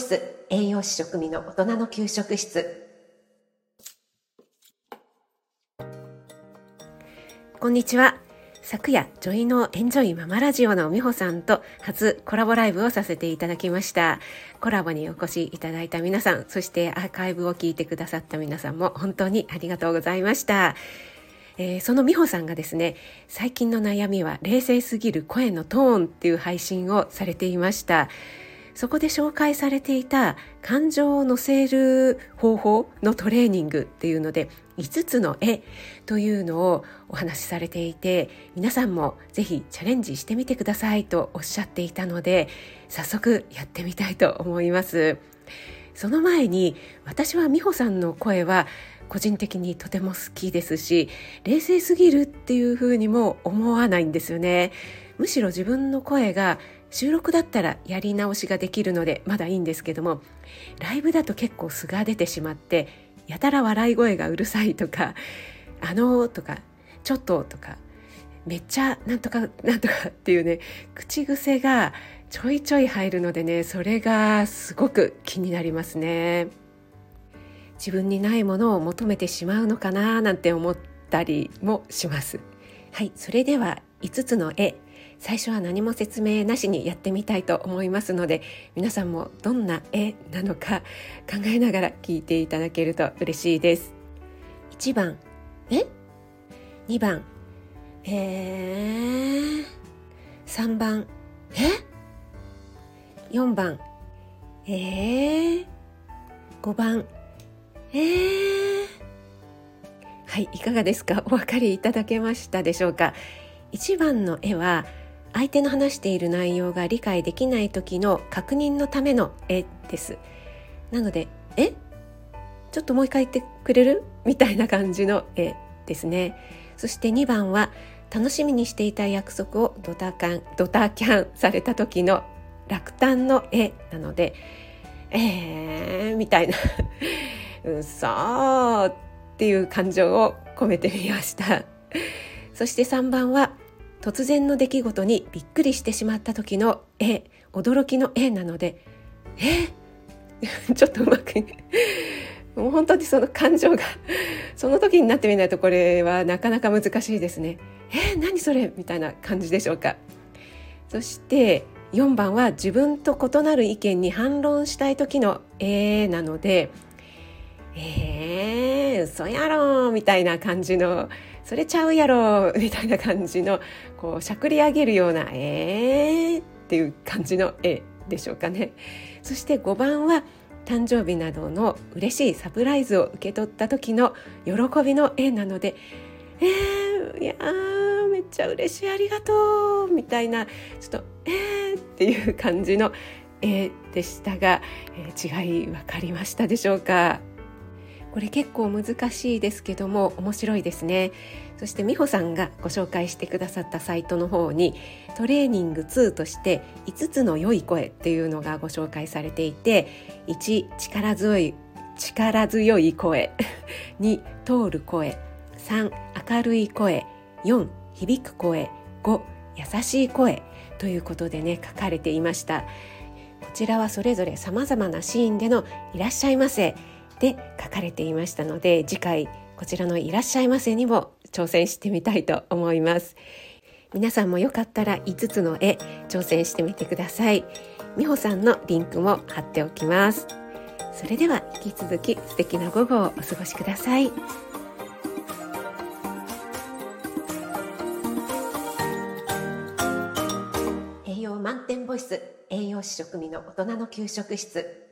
室栄養士食味の大人の給食室。こんにちは。昨夜ジョイのエンジョイママラジオの美穂さんと初コラボライブをさせていただきました。コラボにお越しいただいた皆さんそしてアーカイブを聞いてくださった皆さんも本当にありがとうございました。えー、その美穂さんがですね最近の悩みは冷静すぎる声のトーンっていう配信をされていました。そこで紹介されていた感情を乗せる方法のトレーニングっていうので5つの絵というのをお話しされていて皆さんもぜひチャレンジしてみてくださいとおっしゃっていたので早速やってみたいと思います。その前に私は美穂さんの声は個人的にとても好きですし冷静すぎるっていうふうにも思わないんですよね。むしろ自分の声が収録だったらやり直しができるのでまだいいんですけどもライブだと結構素が出てしまってやたら笑い声がうるさいとか「あのー」とか「ちょっと」とか「めっちゃなんとかなんとか」っていうね口癖がちょいちょい入るのでねそれがすごく気になりますね。自分にないものを求めてしまうのかななんて思ったりもします。はい、それでは5つの絵。最初は何も説明なしにやってみたいと思いますので皆さんもどんな絵なのか考えながら聞いていただけると嬉しいです。1番。え？2番。えー、3番。え？4番。えー、5番。えー、はいいかがですか？お分かりいただけましたでしょうか？1番の絵は相手の話している内容が理解できない時の確認のための絵です。なので「え？ちょっともう一回言ってくれる?」みたいな感じの絵ですね。そして2番は楽しみにしていた約束をドタカンドタキャンされた時の落胆の絵なので「えー」みたいな「うそーっていう感情を込めてみました。そして3番は突然の出来事にびっくりしてしまった時の絵驚きの絵なのでえ？ちょっとうまくもう本当にその感情がその時になってみないとこれはなかなか難しいですね。え何それ？みたいな感じでしょうか。そして4番は自分と異なる意見に反論したい時の「え」なので「えー、嘘やろ」みたいな感じのそれちゃうやろみたいな感じのこうしゃくり上げるようなえーっていう感じの絵でしょうかね。そして5番は誕生日などの嬉しいサプライズを受け取った時の喜びの絵なのでえー、いやめっちゃ嬉しいありがとうみたいなちょっとえーっていう感じの絵でしたが、えー、違い分かりましたでしょうか？これ結構難しいですけども面白いですね。そして美穂さんがご紹介してくださったサイトの方にトレーニング2として5つの良い声っていうのがご紹介されていて1力強い力強い声 2通る声3明るい声4響く声5優しい声ということでね書かれていました。こちらはそれぞれ様々なシーンでのいらっしゃいませ。で書かれていましたので次回こちらのいらっしゃいませにも挑戦してみたいと思います。皆さんもよかったら5つの絵挑戦してみてください。美穂さんのリンクも貼っておきます。それでは引き続き素敵な午後をお過ごしください。栄養満点ボイス栄養士食味の大人の給食室。